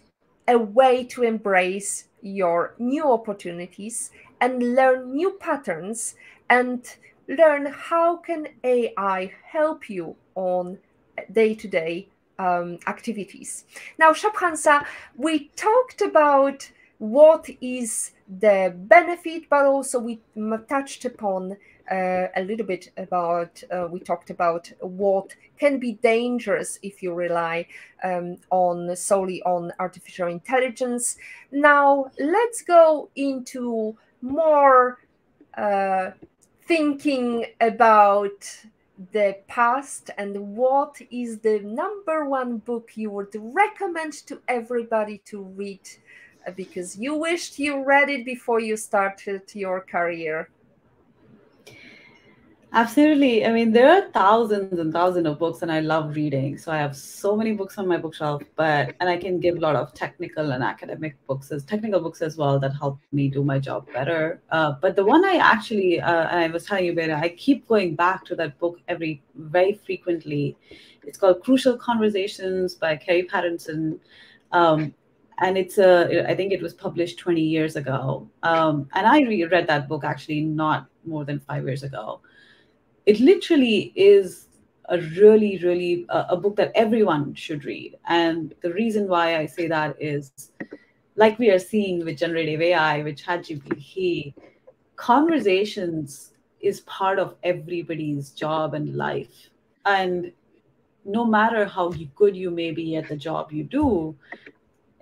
a way to embrace your new opportunities and learn new patterns and learn how can ai help you on day-to-day um, activities. Now Shubhansha, we talked about what is the benefit but also we touched upon uh, a little bit about uh, we talked about what can be dangerous if you rely um, on solely on artificial intelligence. Now let's go into more uh, thinking about the past and what is the number one book you would recommend to everybody to read uh, because you wished you read it before you started your career Absolutely. I mean, there are thousands and thousands of books, and I love reading. So I have so many books on my bookshelf, but and I can give a lot of technical and academic books as technical books as well that help me do my job better. Uh, but the one I actually, uh, I was telling you about, I keep going back to that book every very frequently. It's called Crucial Conversations by Kerry Patterson. Um, and it's a i think it was published 20 years ago um, and i read that book actually not more than five years ago it literally is a really, really uh, a book that everyone should read. And the reason why I say that is, like we are seeing with generative AI, with ChatGPT, conversations is part of everybody's job and life. And no matter how good you may be at the job you do,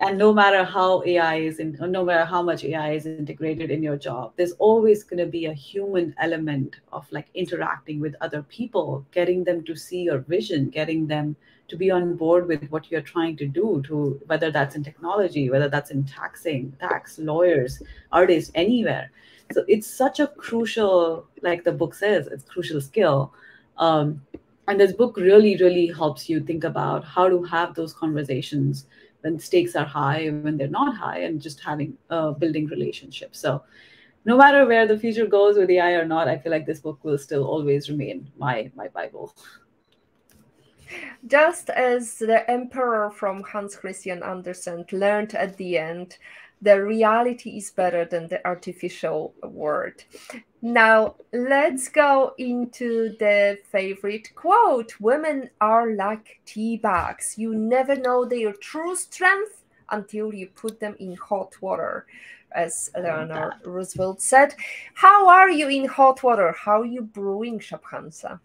and no matter how ai is in no matter how much ai is integrated in your job there's always going to be a human element of like interacting with other people getting them to see your vision getting them to be on board with what you're trying to do to whether that's in technology whether that's in taxing tax lawyers artists anywhere. So it's such a crucial like the book says it's crucial skill. Um, and this book really really helps you think about how to have those conversations when stakes are high, when they're not high, and just having uh, building relationships. So, no matter where the future goes with AI or not, I feel like this book will still always remain my my Bible. Just as the emperor from Hans Christian Andersen learned at the end, the reality is better than the artificial world. Now, let's go into the favorite quote Women are like tea bags. You never know their true strength until you put them in hot water, as Eleanor Roosevelt said. How are you in hot water? How are you brewing Shubhansha?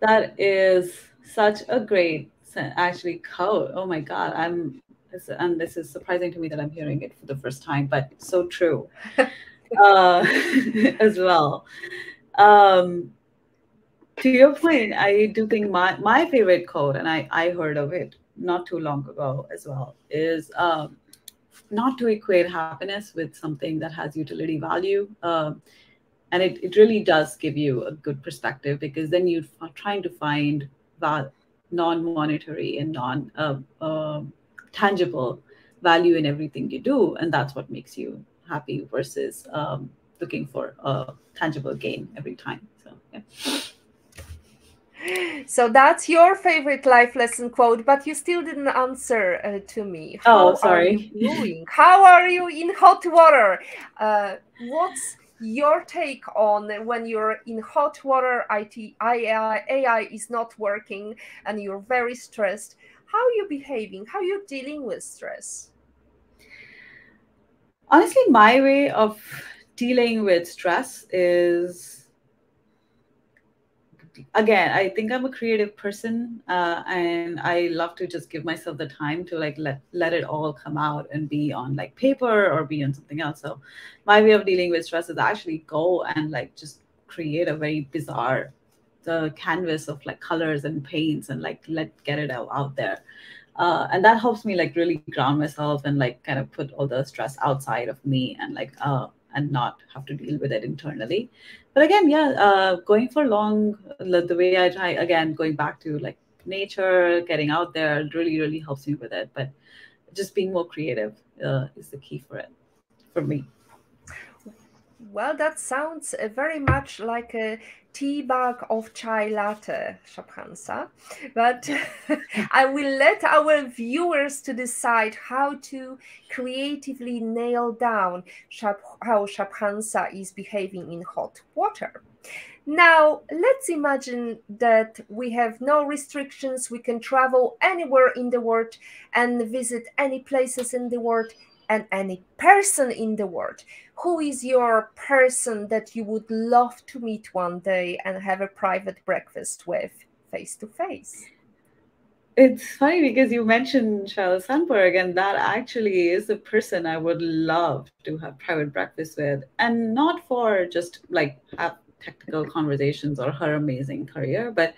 That is such a great actually quote. Oh my God, I'm and this is surprising to me that I'm hearing it for the first time, but so true uh, as well. Um, to your point, I do think my, my favorite quote, and I, I heard of it not too long ago as well, is um, not to equate happiness with something that has utility value. Um, and it, it really does give you a good perspective because then you're trying to find that non-monetary and non uh, uh, tangible value in everything you do and that's what makes you happy versus um, looking for a tangible gain every time so yeah So that's your favorite life lesson quote, but you still didn't answer uh, to me. How oh, sorry. Are? How are you in hot water? Uh, what's your take on when you're in hot water, IT, AI, AI is not working, and you're very stressed? How are you behaving? How you're you dealing with stress? Honestly, my way of dealing with stress is again i think i'm a creative person uh, and i love to just give myself the time to like let let it all come out and be on like paper or be on something else so my way of dealing with stress is actually go and like just create a very bizarre the canvas of like colors and paints and like let get it out, out there. Uh, and that helps me like really ground myself and like kind of put all the stress outside of me and like uh, and not have to deal with it internally. But again yeah uh, going for long the way i try again going back to like nature getting out there really really helps me with it. But just being more creative uh, is the key for it for me. Well that sounds uh, very much like a tea bag of chai latte, Shubhansha. But I will let our viewers to decide how to creatively nail down how Shubhansha is behaving in hot water. Now, let's imagine that we have no restrictions. We can travel anywhere in the world and visit any places in the world and any person in the world who is your person that you would love to meet one day and have a private breakfast with face to face? It's funny because you mentioned Sheryl Sandberg, and that actually is a person I would love to have private breakfast with, and not for just like have technical conversations or her amazing career, but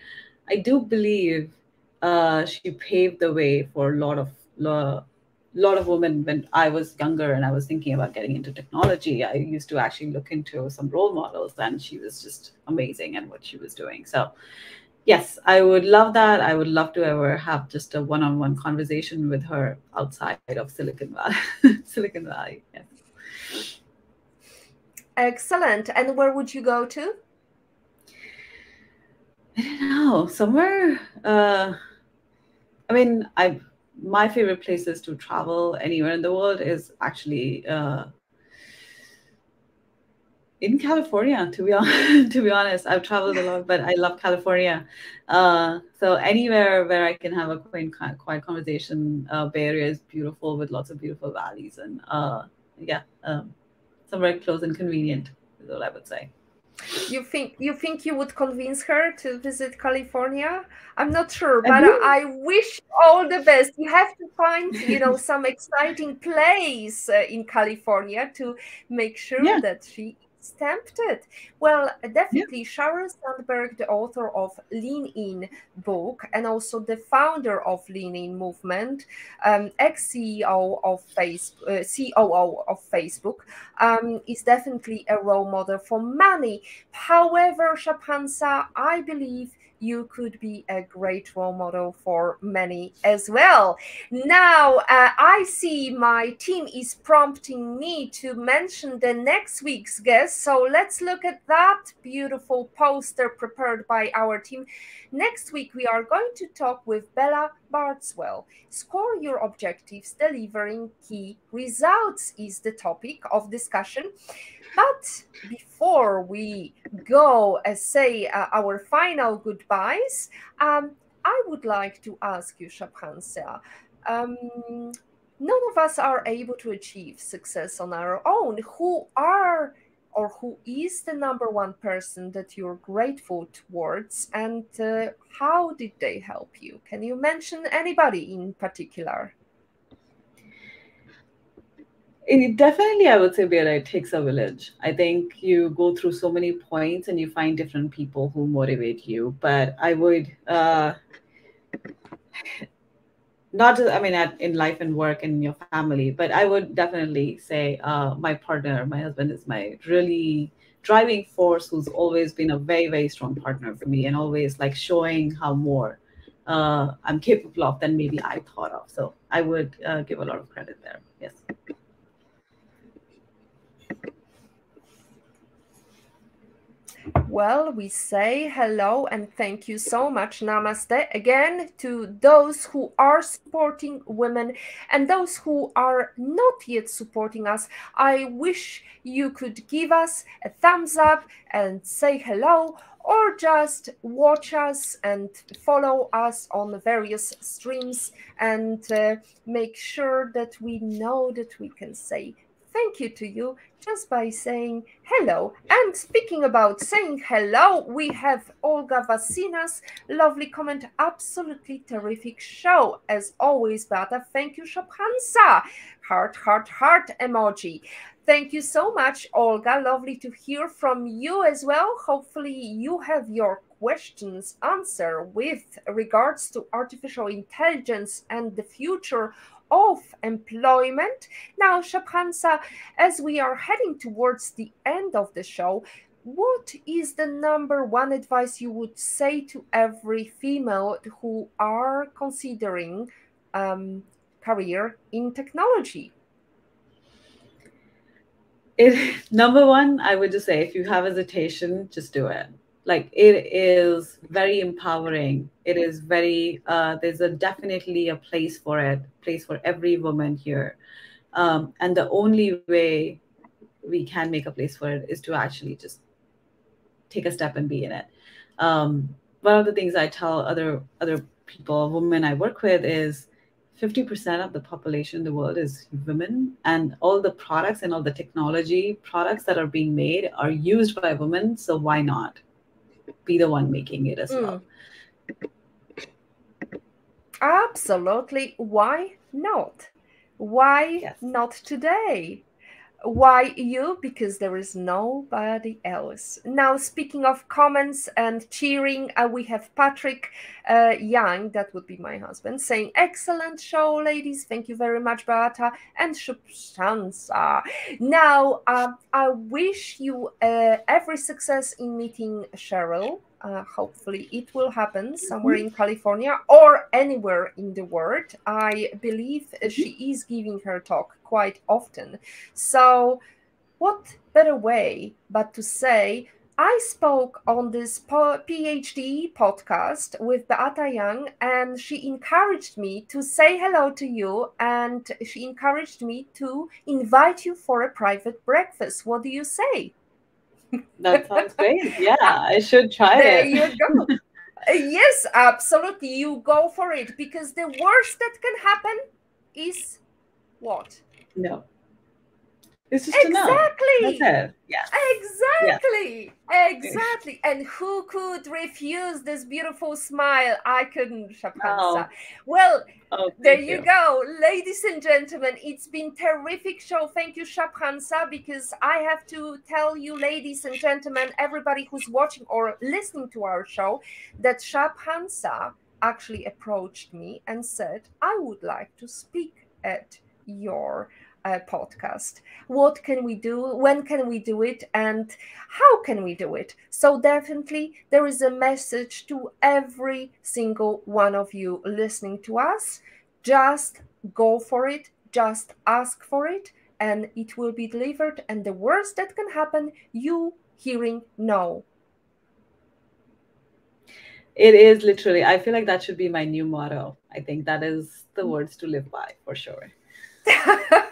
I do believe uh, she paved the way for a lot of a lot of women when i was younger and i was thinking about getting into technology i used to actually look into some role models and she was just amazing at what she was doing. So yes i would love that. I would love to ever have just a one-on-one conversation with her outside of silicon valley silicon valley yes. excellent. And where would you go to? I don't know. Somewhere uh i mean i've my favorite places to travel anywhere in the world is actually uh, in California. To be honest, to be honest, I've traveled a lot, but I love California. Uh, so anywhere where I can have a quiet, quiet conversation. Uh, Bay Area is beautiful with lots of beautiful valleys, and uh, yeah, um, somewhere close and convenient is what I would say you think you think you would convince her to visit California? I'm not sure, but I, I wish all the best. You have to find, you know, some exciting place uh, in California to make sure yeah. that she stamped it. Well, definitely, yeah. Sheryl Sandberg, the author of Lean In book, and also the founder of Lean In movement, um, ex CEO of Facebook, uh, COO of Facebook, um, is definitely a role model for many. However, Shubhansha, I believe you could be a great role model for many as well. Now, uh, I see my team is prompting me to mention the next week's guest. So let's look at that beautiful poster prepared by our team. Next week, we are going to talk with Bella Bardswell. Score your objectives, delivering key results is the topic of discussion. But before we go and uh, say uh, our final goodbyes, um, I would like to ask you, Shubhansha, um, none of us are able to achieve success on our own. Who are or who is the number one person that you're grateful towards and uh, how did they help you? Can you mention anybody in particular? it definitely i would say Bella, it takes a village i think you go through so many points and you find different people who motivate you but i would uh not just i mean at, in life and work and your family but i would definitely say uh my partner my husband is my really driving force who's always been a very very strong partner for me and always like showing how more uh, i'm capable of than maybe i thought of. So i would uh, give a lot of credit there. Yes Well, we say hello and thank you so much. Namaste again to those who are supporting women and those who are not yet supporting us. I wish you could give us a thumbs up and say hello or just watch us and follow us on the various streams and uh, make sure that we know that we can say thank you to you just by saying hello. And speaking about saying hello, we have Olga Vasina's lovely comment. Absolutely terrific show. As always, Beata, thank you, Shubhansha. Heart, heart, heart emoji. Thank you so much, Olga. Lovely to hear from you as well. Hopefully, you have your questions answered with regards to artificial intelligence and the future of employment. Now, Shubhansha, as we are heading towards the end of the show, what is the number one advice you would say to every female who are considering um, career in technology? it number one i would just say if you have hesitation just do it like it is very empowering. It is very uh, there's a definitely a place for it place for every woman here. Um, and the only way we can make a place for it is to actually just take a step and be in it. Um, one of the things i tell other other people women i work with is 50% of the population in the world is women and all the products and all the technology products that are being made are used by women so why not be the one making it as mm. well absolutely why not why yes. not today why you? Because there is nobody else. Now, speaking of comments and cheering, uh, we have Patrick uh, Young, that would be my husband, saying, Excellent show, ladies. Thank you very much, Beata. And Shubhansha. Now, uh, I wish you uh, every success in meeting Sheryl. Uh, hopefully, it will happen somewhere in California or anywhere in the world. I believe she is giving her talk quite often. So, what better way but to say, I spoke on this PhD podcast with Beata Young, and she encouraged me to say hello to you, and she encouraged me to invite you for a private breakfast. What do you say? That sounds great. Yeah, I should try there it. There you go. yes, absolutely. You go for it because the worst that can happen is what? No. It's just exactly. Yeah. Exactly. Yeah. Exactly. And who could refuse this beautiful smile? I couldn't, Shubhansha. Oh. Well, oh, there you, you, go. Ladies and gentlemen, it's been terrific show. Thank you, Shubhansha, because I have to tell you, ladies and gentlemen, everybody who's watching or listening to our show, that Shubhansha actually approached me and said, I would like to speak at your uh, podcast. What can we do? When can we do it? And how can we do it? So, definitely, there is a message to every single one of you listening to us. Just go for it, just ask for it, and it will be delivered. And the worst that can happen, you hearing no. It is literally, I feel like that should be my new motto. I think that is the words to live by for sure.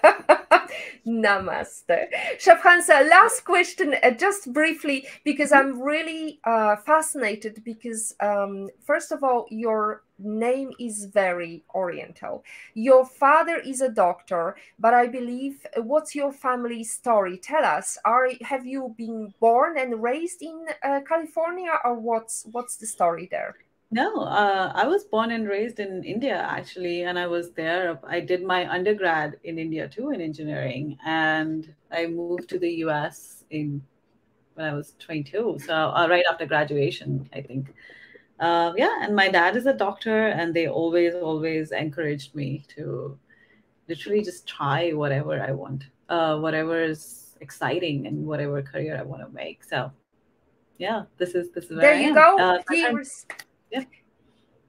Namaste. Shubhansha, last question, uh, just briefly, because I'm really uh, fascinated. Because, um, first of all, your name is very oriental. Your father is a doctor, but I believe, uh, what's your family story? Tell us. Are Have you been born and raised in uh, California, or what's, what's the story there? No, uh, I was born and raised in India actually, and I was there. I did my undergrad in India too in engineering, and I moved to the US in when I was 22, so uh, right after graduation, I think. Uh, yeah, and my dad is a doctor, and they always, always encouraged me to literally just try whatever I want, uh, whatever is exciting, and whatever career I want to make. So, yeah, this is this is there you go. Uh,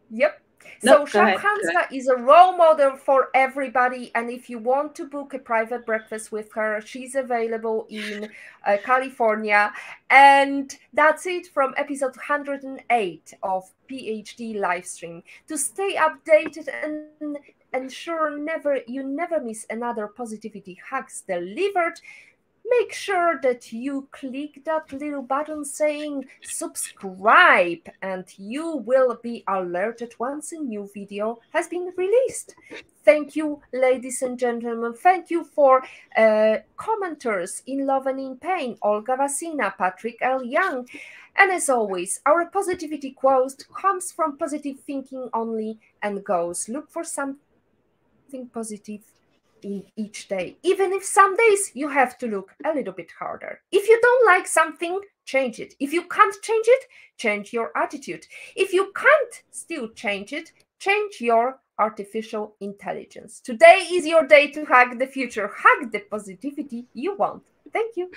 Yep. so Shubhansha is a role model for everybody. And if you want to book a private breakfast with her, she's available in uh, California. And that's it from episode 108 of PhD Livestream. To stay updated and ensure never you never miss another positivity hacks delivered make sure that you click that little button saying subscribe and you will be alerted once a new video has been released. Thank you, ladies and gentlemen. Thank you for uh, commenters in Love and in Pain, Olga Vasina, Patrick L. Young. And as always, our positivity quote comes from positive thinking only and goes look for something positive each day, even if some days you have to look a little bit harder. If you don't like something, change it. If you can't change it, change your attitude. If you can't still change it, change your artificial intelligence. Today is your day to hack the future, hack the positivity you want. Thank you.